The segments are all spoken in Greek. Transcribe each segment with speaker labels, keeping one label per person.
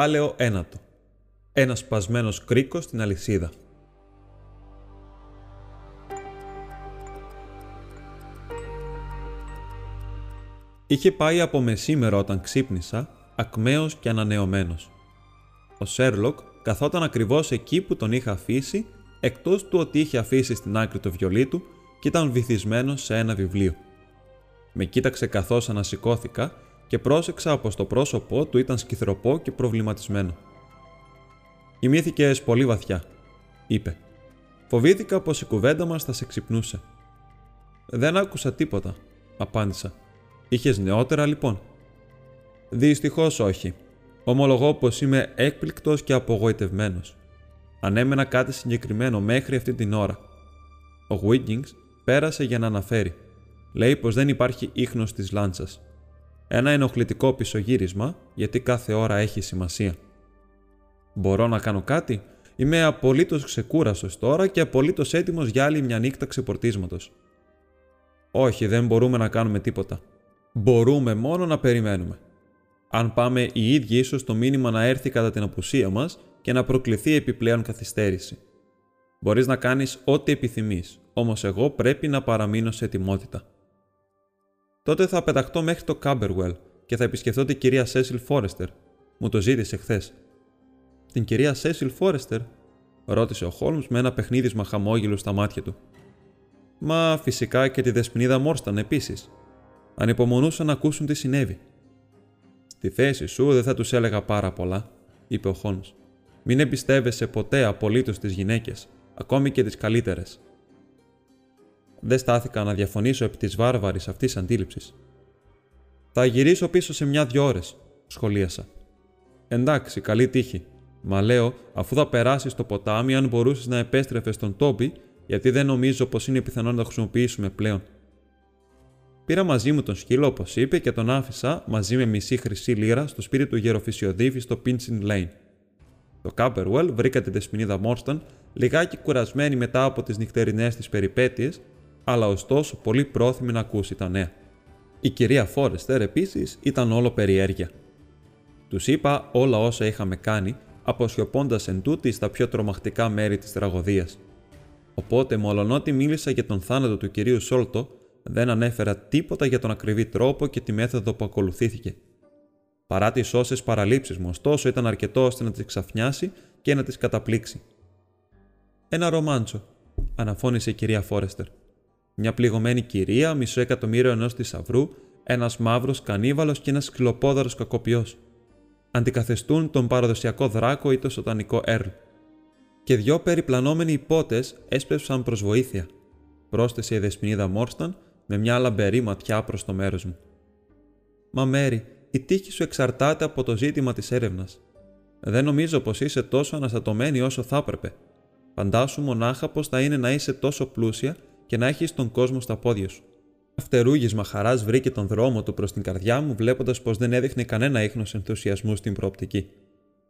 Speaker 1: Κεφάλαιο 1. Ένα σπασμένος κρίκος στην αλυσίδα. Είχε πάει από μεσήμερο όταν ξύπνησα, ακμαίος και ανανεωμένος. Ο Σέρλοκ καθόταν ακριβώς εκεί που τον είχα αφήσει, εκτός του ότι είχε αφήσει στην άκρη το βιολί του και ήταν βυθισμένος σε ένα βιβλίο. Με κοίταξε καθώς ανασηκώθηκα και πρόσεξα πως το πρόσωπό του ήταν σκυθροπό και προβληματισμένο. Κοιμήθηκες πολύ βαθιά, είπε. Φοβήθηκα πως η κουβέντα μας θα σε ξυπνούσε. Δεν άκουσα τίποτα, απάντησα. Είχες νεότερα λοιπόν; Δυστυχώς όχι. Ομολογώ πως είμαι έκπληκτος και απογοητευμένος. Ανέμενα κάτι συγκεκριμένο μέχρι αυτή την ώρα. Ο Wiggins πέρασε για να αναφέρει. Λέει πως δεν υπάρχει ίχνος της λάντσας. Ένα ενοχλητικό πισωγύρισμα, γιατί κάθε ώρα έχει σημασία. Μπορώ να κάνω κάτι; Είμαι απολύτως ξεκούραστος τώρα και απολύτως έτοιμος για άλλη μια νύχτα ξεπορτίσματος. Όχι, δεν μπορούμε να κάνουμε τίποτα. Μπορούμε μόνο να περιμένουμε. Αν πάμε οι ίδιοι, ίσως το μήνυμα να έρθει κατά την απουσία μας και να προκληθεί επιπλέον καθυστέρηση. Μπορείς να κάνεις ό,τι επιθυμείς, όμως εγώ πρέπει να παραμείνω σε ετοιμότητα. Τότε θα πεταχτώ μέχρι το Κάμπερουελ και θα επισκεφτώ την κυρία Σέσιλ Φόρεστερ. Μου το ζήτησε χθες. Την κυρία Σέσιλ Φόρεστερ, ρώτησε ο Χόλμς με ένα παιχνίδισμα χαμόγελο στα μάτια του. Μα φυσικά και τη δεσποινίδα Μόρσταν επίσης. Ανυπομονούσαν να ακούσουν τι συνέβη. Στη θέση σου δεν θα τους έλεγα πάρα πολλά, είπε ο Χόλμς. Μην εμπιστεύεσαι ποτέ απολύτως τις γυναίκες, ακόμη και τις καλύτερες. Δεν στάθηκα να διαφωνήσω επί της βάρβαρης αυτής αντίληψης. Θα γυρίσω πίσω σε μια-δυο ώρες, σχολίασα. Εντάξει, καλή τύχη. Μα λέω, αφού θα περάσεις το ποτάμι, αν μπορούσες να επέστρεφες στον Τόμπι, γιατί δεν νομίζω πως είναι πιθανό να το χρησιμοποιήσουμε πλέον. Πήρα μαζί μου τον σκύλο, όπως είπε, και τον άφησα μαζί με μισή χρυσή λίρα στο σπίτι του γεροφυσιοδίφης στο Πίντσιν Lane. Το Κάμπερουελ βρήκα την Δεσποινίδα Μόρσταν λιγάκι κουρασμένη μετά από τις νυχτερινές της περιπέτειες αλλά ωστόσο πολύ πρόθυμη να ακούσει τα νέα. Η κυρία Φόρεστερ επίσης ήταν όλο περιέργεια. Τους είπα όλα όσα είχαμε κάνει, αποσιωπώντας εν τούτη στα πιο τρομακτικά μέρη της τραγωδίας. Οπότε, μολονότι μίλησα για τον θάνατο του κυρίου Σόλτο, δεν ανέφερα τίποτα για τον ακριβή τρόπο και τη μέθοδο που ακολουθήθηκε. Παρά τις όσες παραλήψεις μου, ωστόσο ήταν αρκετό ώστε να τις ξαφνιάσει και να τις καταπλήξει. Ένα ρομάντσο, αναφώνησε η κυρία Φόρεστερ μια πληγωμένη κυρία, μισό εκατομμύριο ενός θησαυρού, ένας μαύρος κανίβαλος και ένας σκλοπόδαρο κακοποιός. Αντικαθεστούν τον παραδοσιακό δράκο ή το σωτανικό Έρλ. Και δυο περιπλανόμενοι υπότες έσπευσαν προς βοήθεια, πρόσθεσε η δεσποινίδα Μόρσταν με μια λαμπερή ματιά προς το μέρος μου. Μα Μέρι, η τύχη σου εξαρτάται από το ζήτημα της έρευνας. Δεν νομίζω πως είσαι τόσο αναστατωμένη όσο θα έπρεπε. Φαντάσου μονάχα πως θα είναι να είσαι τόσο πλούσια και να έχεις τον κόσμο στα πόδια σου. Φτερούγισμα χαράς βρήκε τον δρόμο του προς την καρδιά μου, βλέποντας πως δεν έδειχνε κανένα ίχνος ενθουσιασμού στην προοπτική.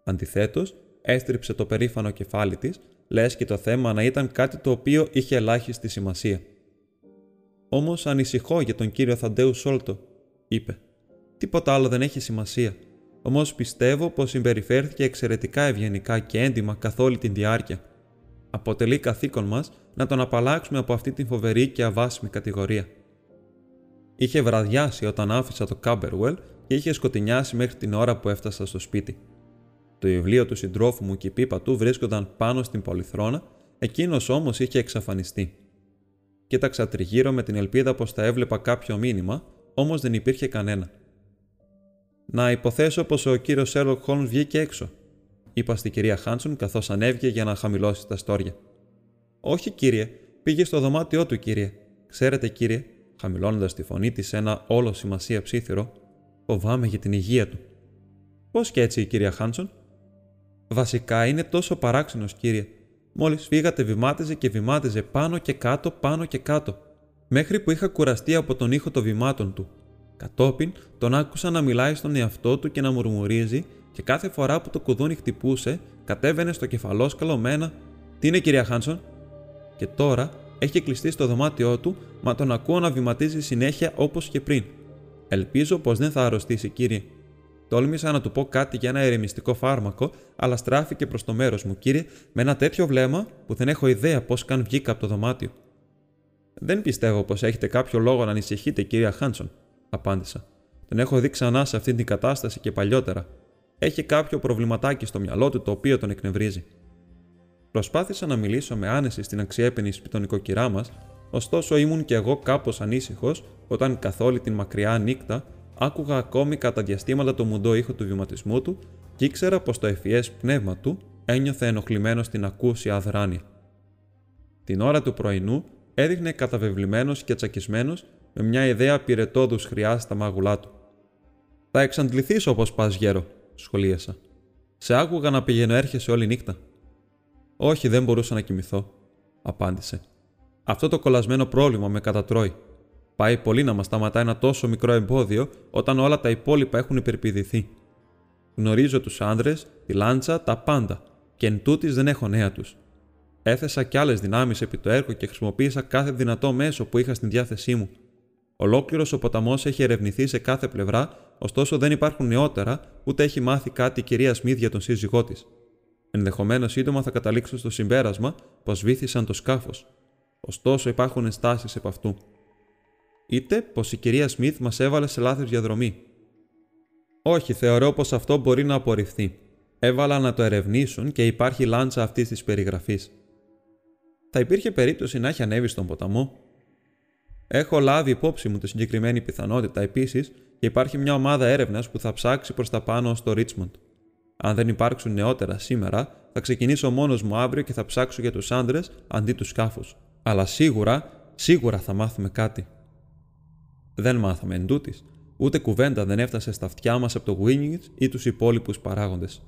Speaker 1: Αντιθέτως, έστριψε το περήφανο κεφάλι της, λες και το θέμα να ήταν κάτι το οποίο είχε ελάχιστη σημασία. Όμως ανησυχώ για τον κύριο Θαντέου Σόλτο, είπε. Τίποτα άλλο δεν έχει σημασία. Όμως πιστεύω πως συμπεριφέρθηκε εξαιρετικά ευγενικά και έντιμα καθ' όλη την διάρκεια. Αποτελεί καθήκον μας να τον απαλλάξουμε από αυτή την φοβερή και αβάσιμη κατηγορία. Είχε βραδιάσει όταν άφησα το Κάμπερουελ και είχε σκοτεινιάσει μέχρι την ώρα που έφτασα στο σπίτι. Το βιβλίο του συντρόφου μου και η πίπα του βρίσκονταν πάνω στην πολυθρόνα, εκείνος όμως είχε εξαφανιστεί. Κοίταξα τριγύρω με την ελπίδα πως θα έβλεπα κάποιο μήνυμα, όμως δεν υπήρχε κανένα. Να υποθέσω πως ο κύριος Σέρλοκ Χόλμ βγήκε έξω, είπα στην κυρία Χάνσον καθώς ανέβηκε για να χαμηλώσει τα στόρια. Όχι, κύριε, πήγε στο δωμάτιό του, κύριε. Ξέρετε, κύριε, χαμηλώνοντας τη φωνή της ένα όλο σημασία ψήθυρο, φοβάμαι για την υγεία του. Πώς και έτσι, κυρία Χάνσον; Βασικά είναι τόσο παράξενος, κύριε. Μόλις φύγατε, βημάτιζε και βημάτιζε πάνω και κάτω, πάνω και κάτω. Μέχρι που είχα κουραστεί από τον ήχο των βημάτων του. Κατόπιν τον άκουσα να μιλάει στον εαυτό του και να μουρμουρίζει, και κάθε φορά που το κουδούνι χτυπούσε, κατέβαινε στο κεφαλόσκαλο με ένα Τι είναι, κυρία Χάνσον, και τώρα έχει κλειστεί στο δωμάτιό του, μα τον ακούω να βηματίζει συνέχεια όπως και πριν. Ελπίζω πως δεν θα αρρωστήσει, κύριε. Τόλμησα να του πω κάτι για ένα ερεμιστικό φάρμακο, αλλά στράφηκε προς το μέρος μου, κύριε, με ένα τέτοιο βλέμμα που δεν έχω ιδέα πώ καν βγήκα από το δωμάτιο. Δεν πιστεύω πως έχετε κάποιο λόγο να ανησυχείτε, κυρία Χάνσον, απάντησα. Τον έχω δει ξανά σε αυτή την κατάσταση και παλιότερα. Έχει κάποιο προβληματάκι στο μυαλό του το οποίο τον εκνευρίζει. Προσπάθησα να μιλήσω με άνεση στην αξιέπαινη σπιτονικοκυρά μας, ωστόσο ήμουν κι εγώ κάπως ανήσυχος όταν καθ' όλη την μακριά νύχτα άκουγα ακόμη κατά διαστήματα το μουντό ήχο του βηματισμού του και ήξερα πως το ευφυέ πνεύμα του ένιωθε ενοχλημένο στην ακούσια αδράνεια. Την ώρα του πρωινού έδειχνε καταβεβλημένος και τσακισμένος με μια ιδέα πυρετόδους χρειά στα μάγουλά του. Θα εξαντληθείς όπως πας, γέρο, σχολίασα. Σε άκουγα να πηγαίνω έρχεσαι όλη νύχτα. Όχι, δεν μπορούσα να κοιμηθώ, απάντησε. Αυτό το κολλασμένο πρόβλημα με κατατρώει. Πάει πολύ να μας σταματά ένα τόσο μικρό εμπόδιο όταν όλα τα υπόλοιπα έχουν υπερπηδηθεί. Γνωρίζω τους άνδρες, τη λάντσα, τα πάντα, και εν τούτης δεν έχω νέα τους. Έθεσα κι άλλες δυνάμεις επί το έργο και χρησιμοποίησα κάθε δυνατό μέσο που είχα στην διάθεσή μου. Ολόκληρος ο ποταμός έχει ερευνηθεί σε κάθε πλευρά, ωστόσο δεν υπάρχουν νεότερα, ούτε έχει μάθει κάτι η κυρία Σμίδ για τον σύζυγό της. Ενδεχομένως σύντομα θα καταλήξω στο συμπέρασμα πως βήθησαν το σκάφος. Ωστόσο υπάρχουν ενστάσεις επ' αυτού. Είτε πως η κυρία Σμιθ μας έβαλε σε λάθος διαδρομή. Όχι, θεωρώ πως αυτό μπορεί να απορριφθεί. Έβαλα να το ερευνήσουν και υπάρχει λάντσα αυτής της περιγραφής. Θα υπήρχε περίπτωση να έχει ανέβει στον ποταμό. Έχω λάβει υπόψη μου τη συγκεκριμένη πιθανότητα επίσης και υπάρχει μια ομάδα έρευνας που θα ψάξει προς τα πάνω στο Ρίτσμοντ. Αν δεν υπάρξουν νεότερα σήμερα, θα ξεκινήσω μόνος μου αύριο και θα ψάξω για τους άντρες αντί τους σκάφους. Αλλά σίγουρα, σίγουρα θα μάθουμε κάτι. Δεν μάθαμε εν τούτης. Ούτε κουβέντα δεν έφτασε στα αυτιά μας από το Winning ή τους υπόλοιπους παράγοντες.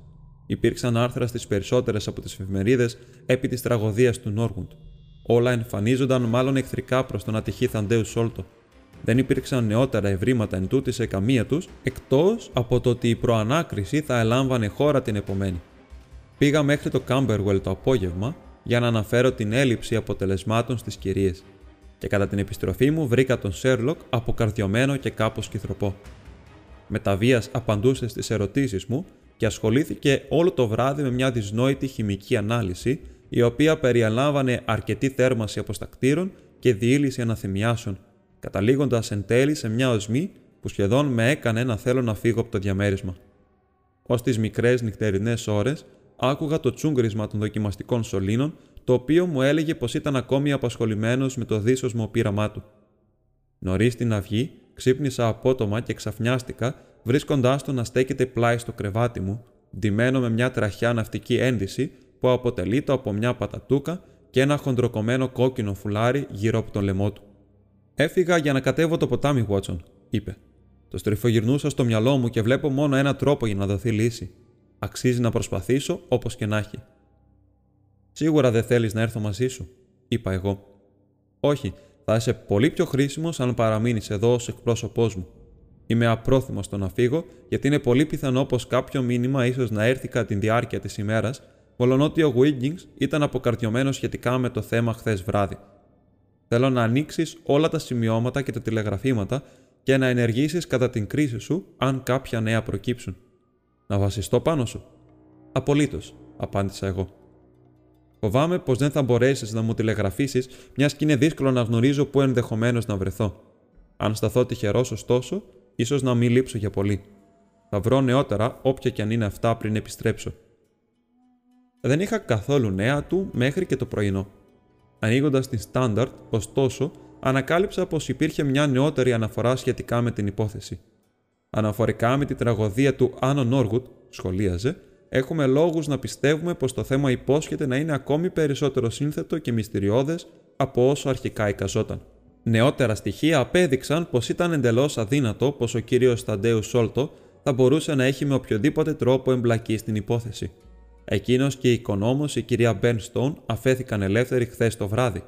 Speaker 1: Υπήρξαν άρθρα στις περισσότερες από τις εφημερίδες επί της τραγωδίας του Νόργουντ. Όλα εμφανίζονταν μάλλον εχθρικά προς τον ατυχή Θαντέους Σόλτο. Δεν υπήρξαν νεότερα ευρήματα εν τούτη σε καμία τους, εκτός από το ότι η προανάκριση θα ελάμβανε χώρα την επομένη. Πήγα μέχρι το Κάμπερουελ το απόγευμα για να αναφέρω την έλλειψη αποτελεσμάτων στις κυρίες. Και κατά την επιστροφή μου βρήκα τον Σέρλοκ αποκαρδιωμένο και κάπως κυθροπό. Με τα βίας απαντούσε στις ερωτήσεις μου και ασχολήθηκε όλο το βράδυ με μια δυσνόητη χημική ανάλυση η οποία περιαλάμβανε αρκετή θέρμανση αποστακτήρων και διήλυση αναθυμιάσεων καταλήγοντας εν τέλει σε μια οσμή που σχεδόν με έκανε να θέλω να φύγω από το διαμέρισμα. Ω τις μικρές νυχτερινές ώρες, άκουγα το τσούγκρισμα των δοκιμαστικών σωλήνων, το οποίο μου έλεγε πως ήταν ακόμη απασχολημένος με το δίσοσμο πείραμά του. Νωρίς την αυγή, ξύπνησα απότομα και ξαφνιάστηκα, βρίσκοντάς το να στέκεται πλάι στο κρεβάτι μου, ντυμένο με μια τραχιά ναυτική ένδυση που αποτελείται από μια πατατούκα και ένα χοντροκομμένο κόκκινο φουλάρι γύρω από τον λαιμό του. Έφυγα για να κατέβω το ποτάμι, Βότσον, είπε. Το στριφογυρνούσα στο μυαλό μου και βλέπω μόνο ένα τρόπο για να δοθεί λύση. Αξίζει να προσπαθήσω όπως και να έχει. Σίγουρα δεν θέλεις να έρθω μαζί σου, είπα εγώ. Όχι, θα είσαι πολύ πιο χρήσιμος αν παραμείνεις εδώ ως εκπρόσωπός μου. Είμαι απρόθυμος στο να φύγω, γιατί είναι πολύ πιθανό πως κάποιο μήνυμα ίσως να έρθει κατά τη διάρκεια της ημέρας, μολονότι ο Wiggins ήταν αποκαρτιωμένος σχετικά με το θέμα χθες βράδυ. Θέλω να ανοίξεις όλα τα σημειώματα και τα τηλεγραφήματα και να ενεργήσεις κατά την κρίση σου αν κάποια νέα προκύψουν. Να βασιστώ πάνω σου. Απολύτως, απάντησα εγώ. Φοβάμαι πως δεν θα μπορέσεις να μου τηλεγραφήσεις, μιας και είναι δύσκολο να γνωρίζω πού ενδεχομένως να βρεθώ. Αν σταθώ τυχερός, ωστόσο, ίσως να μην λείψω για πολύ. Θα βρω νεότερα, όποια και αν είναι αυτά, πριν επιστρέψω. Δεν είχα καθόλου νέα του μέχρι και το πρωινό. Ανοίγοντας την Standard, ωστόσο, ανακάλυψα πως υπήρχε μια νεότερη αναφορά σχετικά με την υπόθεση. Αναφορικά με τη τραγωδία του Άνω Νόργουτ, σχολίαζε, έχουμε λόγους να πιστεύουμε πως το θέμα υπόσχεται να είναι ακόμη περισσότερο σύνθετο και μυστηριώδες από όσο αρχικά εικαζόταν. Νεότερα στοιχεία απέδειξαν πως ήταν εντελώς αδύνατο πως ο κύριος Σταντέου Σόλτο θα μπορούσε να έχει με οποιοδήποτε τρόπο εμπλακεί στην υπόθεση. Εκείνος και η οικονόμος, η κυρία Μπέρνστον, αφέθηκαν ελεύθεροι χθες το βράδυ.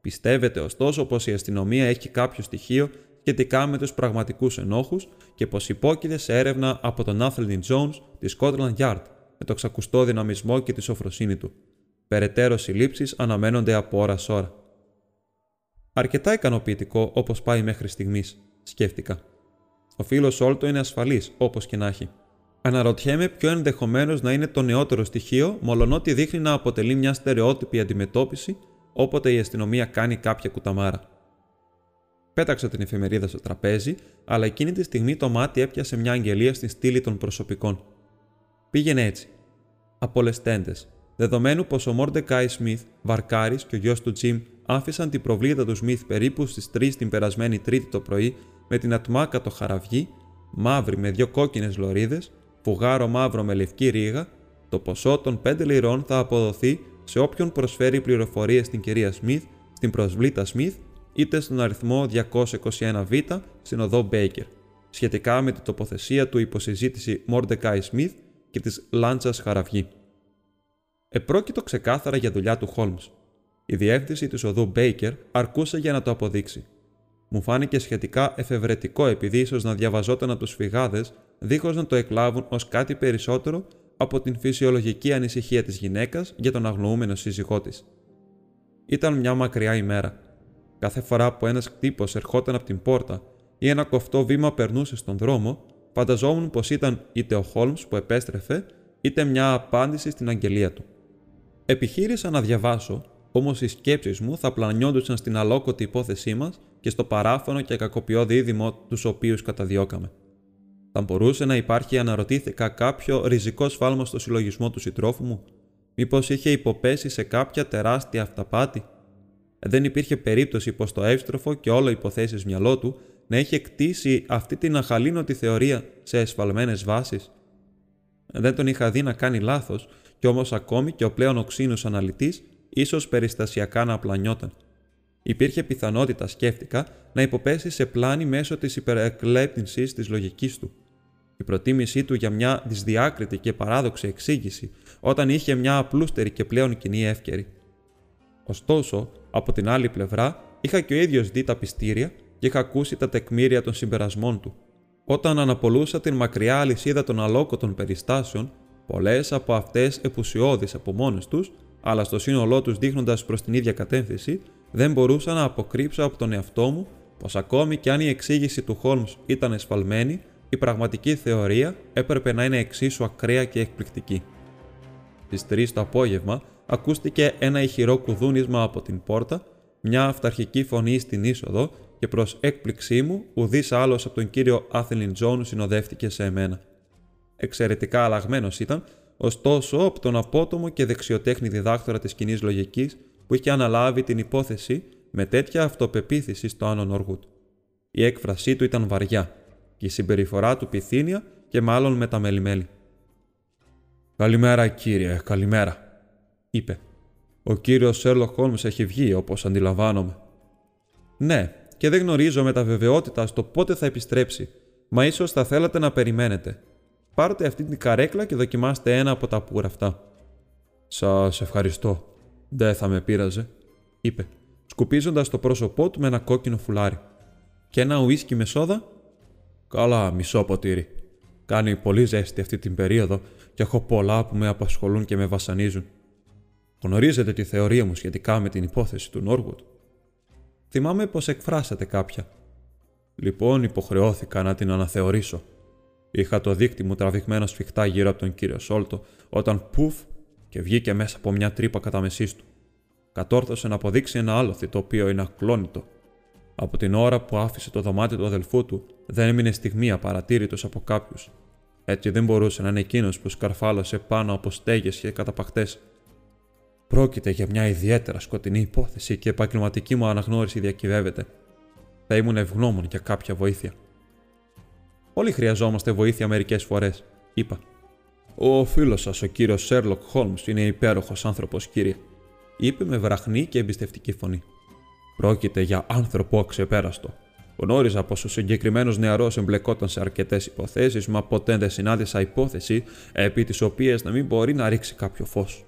Speaker 1: Πιστεύετε ωστόσο πως η αστυνομία έχει κάποιο στοιχείο σχετικά με τους πραγματικούς ενόχους και πως υπόκειται σε έρευνα από τον Άθλιν Jones της Scotland Yard με το ξακουστό δυναμισμό και τη σοφροσύνη του. Περαιτέρω συλλήψεις αναμένονται από ώρα σ' ώρα. Αρκετά ικανοποιητικό όπως πάει μέχρι στιγμής, σκέφτηκα. Ο φίλος Όλτο είναι ασφαλής, όπως και να έχει. Αναρωτιέμαι ποιο ενδεχομένως να είναι το νεότερο στοιχείο, μολονότι δείχνει να αποτελεί μια στερεότυπη αντιμετώπιση όποτε η αστυνομία κάνει κάποια κουταμάρα. Πέταξα την εφημερίδα στο τραπέζι, αλλά εκείνη τη στιγμή το μάτι έπιασε μια αγγελία στην στήλη των προσωπικών. Πήγαινε έτσι. Απολεστέντες. Δεδομένου πως ο Μόρντεκάι Σμιθ, Βαρκάρης και ο γιος του Τζιμ άφησαν την προβλήτα του Σμιθ περίπου στις 3 την περασμένη Τρίτη το πρωί με την ατμάκατο χαραυγή, μαύρη με δύο κόκκινες λωρίδες, φουγάρο μαύρο με λευκή ρίγα, το ποσό των 5 λιρών θα αποδοθεί σε όποιον προσφέρει πληροφορίες στην κυρία Σμιθ, στην προβλήτα Σμιθ, είτε στον αριθμό 221β στην οδό Μπέικερ, σχετικά με την τοποθεσία του υπό συζήτηση Mordecai Smith και της Λάντσας Χαραυγή. Επρόκειτο ξεκάθαρα για δουλειά του Χόλμς. Η διεύθυνση του οδού Μπέικερ αρκούσε για να το αποδείξει. Μου φάνηκε σχετικά εφευρετικό επειδή ίσως να διαβαζόταν από τους φυγάδες δίχως να το εκλάβουν ως κάτι περισσότερο από την φυσιολογική ανησυχία της γυναίκας για τον αγνοούμενο σύζυγό της. Ήταν μια μακριά ημέρα. Κάθε φορά που ένας τύπο ερχόταν από την πόρτα ή ένα κοφτό βήμα περνούσε στον δρόμο, φανταζόμουν πως ήταν είτε ο Χόλμς που επέστρεφε, είτε μια απάντηση στην αγγελία του. Επιχείρησα να διαβάσω, όμως οι σκέψεις μου θα πλανιόντουσαν στην αλόκοτη υπόθεσή μας και στο παράφωνο και κακοποιό δίδυμο τους οποίους καταδιώκαμε. Θα μπορούσε να υπάρχει, αναρωτήθηκα, κάποιο ριζικό σφάλμα στο συλλογισμό του συντρόφου μου, μήπως είχε υποπέσει σε κάποια τεράστια αυταπάτη; Δεν υπήρχε περίπτωση πως το εύστροφο και όλο υποθέσεις μυαλό του να είχε κτίσει αυτή την αχαλήνοτη θεωρία σε εσφαλμένες βάσεις; Δεν τον είχα δει να κάνει λάθος, κι όμως ακόμη και ο πλέον οξύνος αναλυτής ίσως περιστασιακά να απλανιόταν. Υπήρχε πιθανότητα, σκέφτηκα, να υποπέσει σε πλάνη μέσω της υπερεκλέπτυνση της λογικής του. Η προτίμησή του για μια δυσδιάκριτη και παράδοξη εξήγηση, όταν είχε μια απλούστερη και πλέον κοινή εύκαιρη. Ωστόσο, από την άλλη πλευρά, είχα και ο ίδιος δει τα πιστήρια και είχα ακούσει τα τεκμήρια των συμπερασμών του. Όταν αναπολούσα την μακριά αλυσίδα των αλόκοτων περιστάσεων, πολλές από αυτές επουσιώδεις από μόνες τους, αλλά στο σύνολό τους δείχνοντας προς την ίδια κατεύθυνση, δεν μπορούσα να αποκρύψω από τον εαυτό μου πως ακόμη και αν η εξήγηση του Χόλμ ήταν εσφαλμένη, η πραγματική θεωρία έπρεπε να είναι εξίσου ακραία και εκπληκτική. Στις 3 το απόγευμα ακούστηκε ένα ηχηρό κουδούνισμα από την πόρτα, μια αυταρχική φωνή στην είσοδο και προς έκπληξή μου, ουδής άλλος από τον κύριο Άθελιν Τζόν συνοδεύτηκε σε εμένα. Εξαιρετικά αλλαγμένος ήταν, ωστόσο από τον απότομο και δεξιοτέχνη διδάκτορα της κοινής λογικής που είχε αναλάβει την υπόθεση με τέτοια αυτοπεποίθηση στο Άνον Όργουτ. Η έκφρασή του ήταν βαριά και η συμπεριφορά του πυθύνια και μάλλον μεταμελημένη. «Καλημέρα, κύριε, καλημέρα», είπε. «Ο κύριος Σέρλοκ Χόλμς έχει βγει, όπως αντιλαμβάνομαι». «Ναι, και δεν γνωρίζω με τα βεβαιότητα στο πότε θα επιστρέψει, μα ίσως θα θέλατε να περιμένετε. Πάρτε αυτή την καρέκλα και δοκιμάστε ένα από τα πουρα αυτά». «Σας ευχαριστώ», δεν θα με πείραζε, είπε, σκουπίζοντας το πρόσωπό του με ένα κόκκινο φουλάρι. Και ένα ουίσκι με σόδα. Καλά, μισό ποτήρι. Κάνει πολύ ζέστη αυτή την περίοδο και έχω πολλά που με απασχολούν και με βασανίζουν. Γνωρίζετε τη θεωρία μου σχετικά με την υπόθεση του Νόργουτ. Θυμάμαι πως εκφράσατε κάποια. Λοιπόν, υποχρεώθηκα να την αναθεωρήσω. Είχα το δίκτυ μου τραβηγμένο σφιχτά γύρω από τον κύριο Σόλτο, όταν πουφ και βγήκε μέσα από μια τρύπα κατά μεσής του. Κατόρθωσε να αποδείξει ένα άλοθη το οποίο είναι ακλόνητο. Από την ώρα που άφησε το δωμάτιο του αδελφού του, δεν έμεινε στιγμή απαρατήρητος από κάποιους. Έτσι δεν μπορούσε να είναι εκείνος που σκαρφάλωσε πάνω από στέγες και καταπαχτέ. Πρόκειται για μια ιδιαίτερα σκοτεινή υπόθεση και η επαγγελματική μου αναγνώριση διακυβεύεται. Θα ήμουν ευγνώμων για κάποια βοήθεια. Όλοι χρειαζόμαστε βοήθεια μερικές φορές, είπα. Ο φίλος σας, ο κύριος Σέρλοκ Χόλμ, είναι υπέροχος άνθρωπος, κύριε, είπε με βραχνή και εμπιστευτική φωνή. Πρόκειται για άνθρωπο αξεπέραστο. Γνώριζα πως ο συγκεκριμένος νεαρός εμπλεκόταν σε αρκετές υποθέσεις, μα ποτέ δεν συνάντησα υπόθεση επί της οποίας να μην μπορεί να ρίξει κάποιο φως.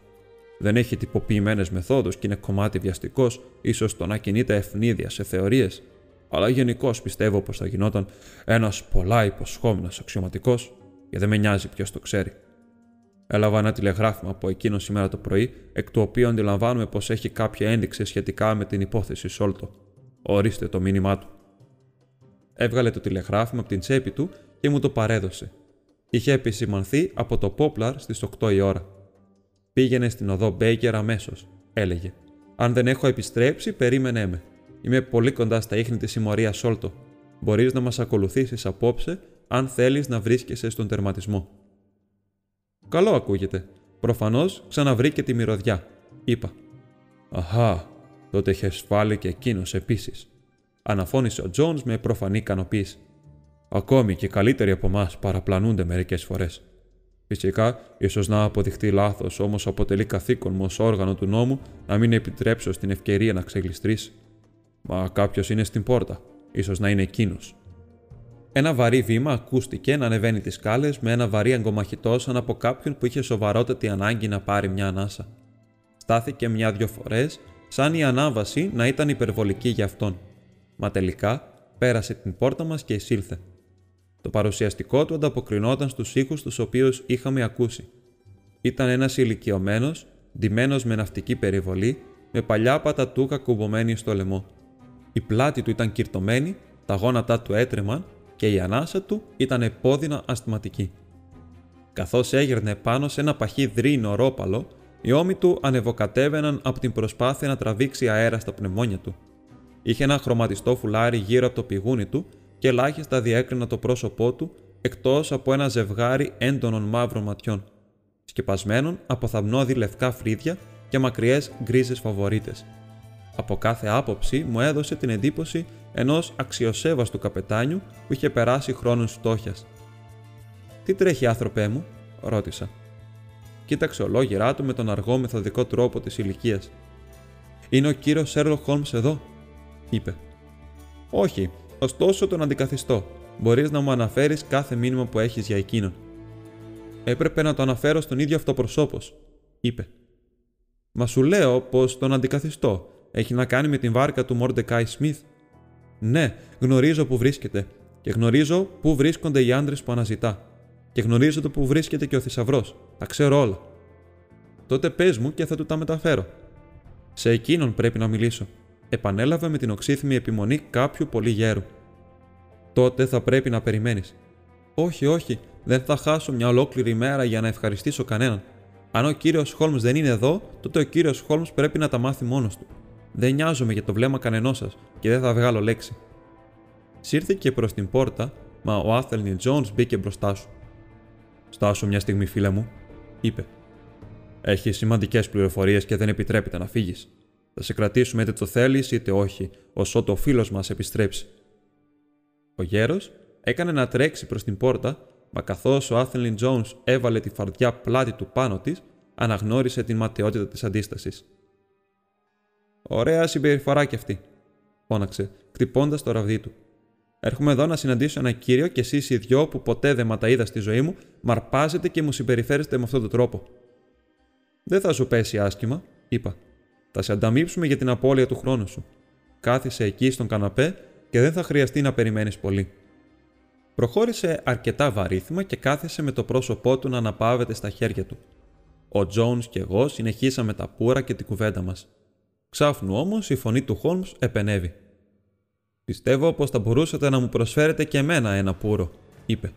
Speaker 1: Δεν έχει τυποποιημένες μεθόδους και είναι κομμάτι βιαστικός, ίσως το να κινείται ευνίδια σε θεωρίες, αλλά γενικώς πιστεύω πως θα γινόταν ένας πολλά υποσχόμενος αξιωματικός και δεν με νοιάζει ποιος το ξέρει. Έλαβα ένα τηλεγράφημα από εκείνο σήμερα το πρωί, εκ του οποίου αντιλαμβάνομαι πως έχει κάποια ένδειξη σχετικά με την υπόθεση Σόλτο. Ορίστε το μήνυμά του. Έβγαλε το τηλεγράφημα από την τσέπη του και μου το παρέδωσε. Είχε επισημανθεί από το Πόπλαρ στις 8 η ώρα. Πήγαινε στην οδό Μπέικερ αμέσως, έλεγε. Αν δεν έχω επιστρέψει, περίμενέ με. Είμαι πολύ κοντά στα ίχνη της συμμορίας Σόλτο. Μπορείς να μας ακολουθήσεις απόψε, αν θέλεις να βρίσκεσαι στον τερματισμό. Καλό ακούγεται. Προφανώς ξαναβρήκε τη μυρωδιά, είπα. Αχά, τότε είχες βάλει και εκείνος επίσης. Αναφώνησε ο Τζόνς με προφανή ικανοποίηση. Ακόμη και καλύτεροι από εμάς παραπλανούνται μερικές φορές. Φυσικά, ίσως να αποδειχτεί λάθος, όμως αποτελεί καθήκον μου ως όργανο του νόμου να μην επιτρέψω στην ευκαιρία να ξεγλιστρήσει. Μα κάποιος είναι στην πόρτα. ίσως να είναι εκείνος. Ένα βαρύ βήμα ακούστηκε να ανεβαίνει τις σκάλες με ένα βαρύ αγκομαχητό σαν από κάποιον που είχε σοβαρότατη ανάγκη να πάρει μια ανάσα. Στάθηκε μια-δυο φορές, σαν η ανάβαση να ήταν υπερβολική για αυτόν. Μα τελικά πέρασε την πόρτα μας και εισήλθε. Το παρουσιαστικό του ανταποκρινόταν στους ήχους τους οποίους είχαμε ακούσει. Ήταν ένας ηλικιωμένος, ντυμένος με ναυτική περιβολή, με παλιά πατατούκα κουμπωμένη στο λαιμό. Η πλάτη του ήταν κυρτωμένη, τα γόνατά του έτρεμαν και η ανάσα του ήταν επώδυνα αστηματική. Καθώς έγερνε πάνω σε ένα παχύ δρύνο ρόπαλο, οι ώμοι του ανεβοκατέβαιναν από την προσπάθεια να τραβήξει αέρα στα πνευμόνια του. Είχε ένα χρωματιστό φουλάρι γύρω από το πηγούνι του και ελάχιστα διέκρινα το πρόσωπό του εκτός από ένα ζευγάρι έντονων μαύρων ματιών, σκεπασμένων από θαμνώδη λευκά φρύδια και μακριές γκρίζες φαβορίτε. Από κάθε άποψη μου έδωσε την εντύπωση ενός αξιοσέβαστου καπετάνιου που είχε περάσει χρόνους φτώχειας. Τι τρέχει, άνθρωπέ μου, ρώτησα. Κοίταξε ολόγυρά του με τον αργό μεθοδικό τρόπο της ηλικίας. Είναι ο κύριος Σέρλο Χόλμς εδώ, είπε. Όχι, ωστόσο τον αντικαθιστώ. Μπορείς να μου αναφέρεις κάθε μήνυμα που έχεις για εκείνον. Έπρεπε να το αναφέρω στον ίδιο αυτοπροσώπος, είπε. Μα σου λέω πως τον αντικαθιστώ. Έχει να κάνει με την βάρκα του Μόρντεκάι Σμιθ. Ναι, γνωρίζω που βρίσκεται. Και γνωρίζω πού βρίσκονται οι άντρες που αναζητά. Και γνωρίζω το που βρίσκεται και ο θησαυρός. Τα ξέρω όλα. Τότε πες μου και θα του τα μεταφέρω. Σε εκείνον πρέπει να μιλήσω. Επανέλαβε με την οξύθυμη επιμονή κάποιου πολύ γέρου. Τότε θα πρέπει να περιμένεις. Όχι, όχι, δεν θα χάσω μια ολόκληρη μέρα για να ευχαριστήσω κανέναν. Αν ο κύριος Χόλμς δεν είναι εδώ, τότε ο κύριος Χόλμς πρέπει να τα μάθει μόνος του. Δεν νοιάζομαι για το βλέμμα κανενός σας και δεν θα βγάλω λέξη. Σύρθηκε προς την πόρτα, μα ο Άθελνι Τζόνς μπήκε μπροστά σου. Στάσου μια στιγμή, φίλε μου, είπε. Έχεις σημαντικές πληροφορίες και δεν επιτρέπεται να φύγεις. Θα σε κρατήσουμε είτε το θέλεις είτε όχι, όσο το φίλος μας επιστρέψει. Ο γέρος έκανε να τρέξει προς την πόρτα, μα καθώς ο Άθελιν Τζόνς έβαλε τη φαρδιά πλάτη του πάνω της, αναγνώρισε την ματαιότητα της αντίστασης. Ωραία συμπεριφορά κι αυτή, φώναξε, κτυπώντα το ραβδί του. Έρχομαι εδώ να συναντήσω ένα κύριο και εσείς οι δυο που ποτέ δεν ματαείδα στη ζωή μου, μαρπάζετε και μου συμπεριφέρεστε με αυτόν τον τρόπο. Δεν θα σου πέσει άσχημα, είπα. Θα σε ανταμείψουμε για την απώλεια του χρόνου σου. Κάθισε εκεί στον καναπέ και δεν θα χρειαστεί να περιμένεις πολύ. Προχώρησε αρκετά βαρύθιμα και κάθισε με το πρόσωπό του να αναπαύεται στα χέρια του. Ο Τζόουν και εγώ συνεχίσαμε τα πουρα και την κουβέντα μας. Ξάφνου όμως η φωνή του Χόλμς επενεύει. Πιστεύω πως θα μπορούσατε να μου προσφέρετε και εμένα ένα πουρο, είπε.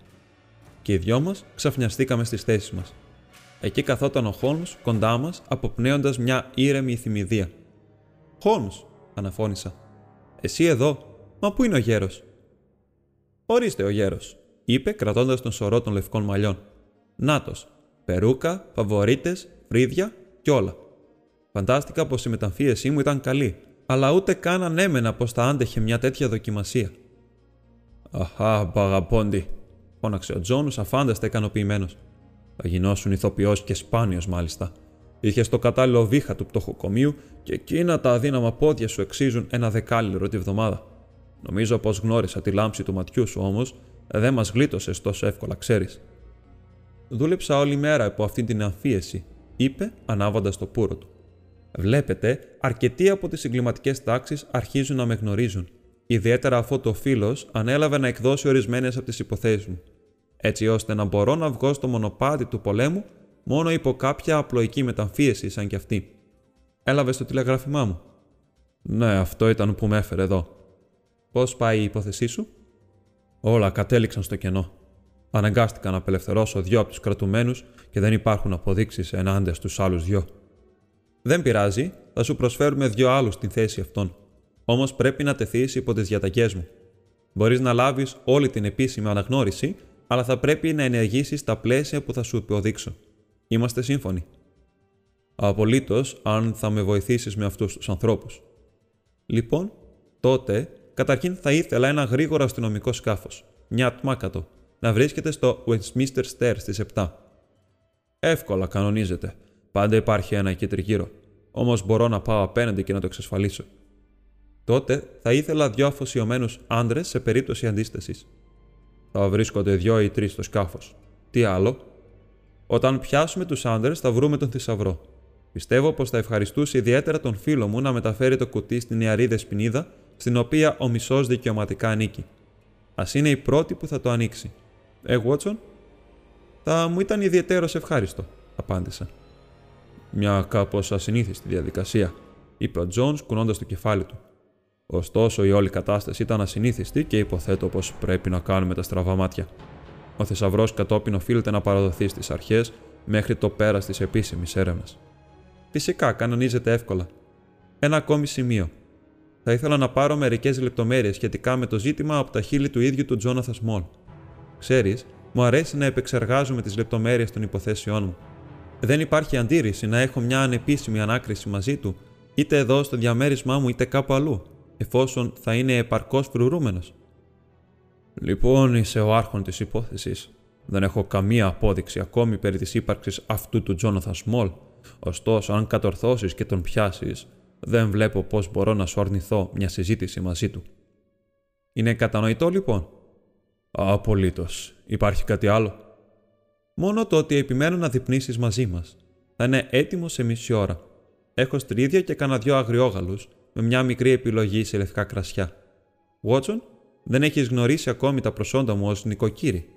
Speaker 1: Και οι δυο μας ξαφνιαστήκαμε στις θέσεις μας. Εκεί καθόταν ο Χόλμς κοντά μας, αποπνέοντας μια ήρεμη θυμηδία. Χόλμς, αναφώνησα. Εσύ εδώ, μα πού είναι ο γέρος; Ορίστε ο γέρος, είπε κρατώντας τον σωρό των λευκών μαλλιών. Νάτος, περούκα, φαβορίτες, φρύδια κι όλα. Φαντάστηκα πως η μεταμφίεσή μου ήταν καλή, αλλά ούτε καν ανέμενα πως θα άντεχε μια τέτοια δοκιμασία. Αχά, μπαγαπόντι, φώναξε ο Τζόνους αφάνταστα ικανοποιημένος. Θα γινώσουν ηθοποιός και σπάνιος μάλιστα. Είχες το κατάλληλο βήχα του πτωχοκομείου και εκείνα τα αδύναμα πόδια σου εξίζουν ένα δεκάλυρο τη βδομάδα. Νομίζω πως γνώρισα τη λάμψη του ματιού σου όμως, δεν μας γλίτωσες τόσο εύκολα, ξέρεις. Δούλεψα όλη μέρα από αυτή την αμφίεση, είπε ανάβοντας το πουρο του. Βλέπετε, αρκετοί από τις εγκληματικές τάξεις αρχίζουν να με γνωρίζουν, ιδιαίτερα αφού το φίλος ανέλαβε να εκδώσει ορισμένες από τις υποθέσεις μου, έτσι ώστε να μπορώ να βγω στο μονοπάτι του πολέμου μόνο υπό κάποια απλοϊκή μεταμφίεση σαν κι αυτή. Έλαβε το τηλεγράφημά μου. Ναι, αυτό ήταν που με έφερε εδώ. Πώς πάει η υπόθεσή σου, Όλα κατέληξαν στο κενό. Αναγκάστηκα να απελευθερώσω δύο από τους κρατουμένους και δεν υπάρχουν αποδείξεις ενάντια στους άλλους δυο. Δεν πειράζει, θα σου προσφέρουμε δύο άλλους στην θέση αυτών. Όμως πρέπει να τεθείς υπό τις διαταγές μου. Μπορείς να λάβεις όλη την επίσημη αναγνώριση, αλλά θα πρέπει να ενεργήσεις στα πλαίσια που θα σου υποδείξω. Είμαστε σύμφωνοι. Απολύτως, αν θα με βοηθήσεις με αυτούς τους ανθρώπους. Λοιπόν, τότε καταρχήν θα ήθελα ένα γρήγορο αστυνομικό σκάφος, μια ατμάκατο, να βρίσκεται στο Westminster Stairs στις 7. Εύκολα κανονίζεται. Πάντα υπάρχει ένα εκεί τριγύρω. Όμως μπορώ να πάω απέναντι και να το εξασφαλίσω. Τότε θα ήθελα δύο αφοσιωμένους άντρες σε περίπτωση αντίστασης. Θα βρίσκονται δύο ή τρεις στο σκάφος. Τι άλλο; Όταν πιάσουμε τους άντρες, θα βρούμε τον θησαυρό. Πιστεύω πως θα ευχαριστούσε ιδιαίτερα τον φίλο μου να μεταφέρει το κουτί στην νεαρή δεσποινίδα στην οποία ο μισός δικαιωματικά ανήκει. Ας είναι η πρώτη που θα το ανοίξει. Ε, Βότσον, θα μου ήταν ιδιαιτέρως ευχάριστο, απάντησα. Μια κάπως ασυνήθιστη διαδικασία, είπε ο Τζόουνς κουνώντας το κεφάλι του. Ωστόσο, η όλη κατάσταση ήταν ασυνήθιστη και υποθέτω πως πρέπει να κάνουμε τα στραβά μάτια. Ο θησαυρός κατόπιν οφείλεται να παραδοθεί στις αρχές μέχρι το πέρας της επίσημης έρευνας. Φυσικά, κανονίζεται εύκολα. Ένα ακόμη σημείο. Θα ήθελα να πάρω μερικές λεπτομέρειες σχετικά με το ζήτημα από τα χείλη του ίδιου του Τζόναθα Μόλ. Ξέρεις, μου αρέσει να επεξεργάζομαι τις λεπτομέρειες των υποθέσεών μου. Δεν υπάρχει αντίρρηση να έχω μια ανεπίσημη ανάκριση μαζί του, είτε εδώ στο διαμέρισμά μου είτε κάπου αλλού, εφόσον θα είναι επαρκώς φρουρούμενος. Λοιπόν, είσαι ο άρχον της υπόθεσης. Δεν έχω καμία απόδειξη ακόμη περί της ύπαρξης αυτού του Τζόναθα Μόλ. Ωστόσο, αν κατορθώσεις και τον πιάσεις, δεν βλέπω πώς μπορώ να σου αρνηθώ μια συζήτηση μαζί του. Είναι κατανοητό λοιπόν; Απολύτως. Υπάρχει κάτι άλλο; Μόνο το ότι επιμένω να διπνήσεις μαζί μας. Θα είναι έτοιμο σε μισή ώρα. Έχω στρίδια και κανένα δυο αγριόγαλους με μια μικρή επιλογή σε λευκά κρασιά. Βότσον, δεν έχεις γνωρίσει ακόμη τα προσόντα μου ως νοικοκύρη.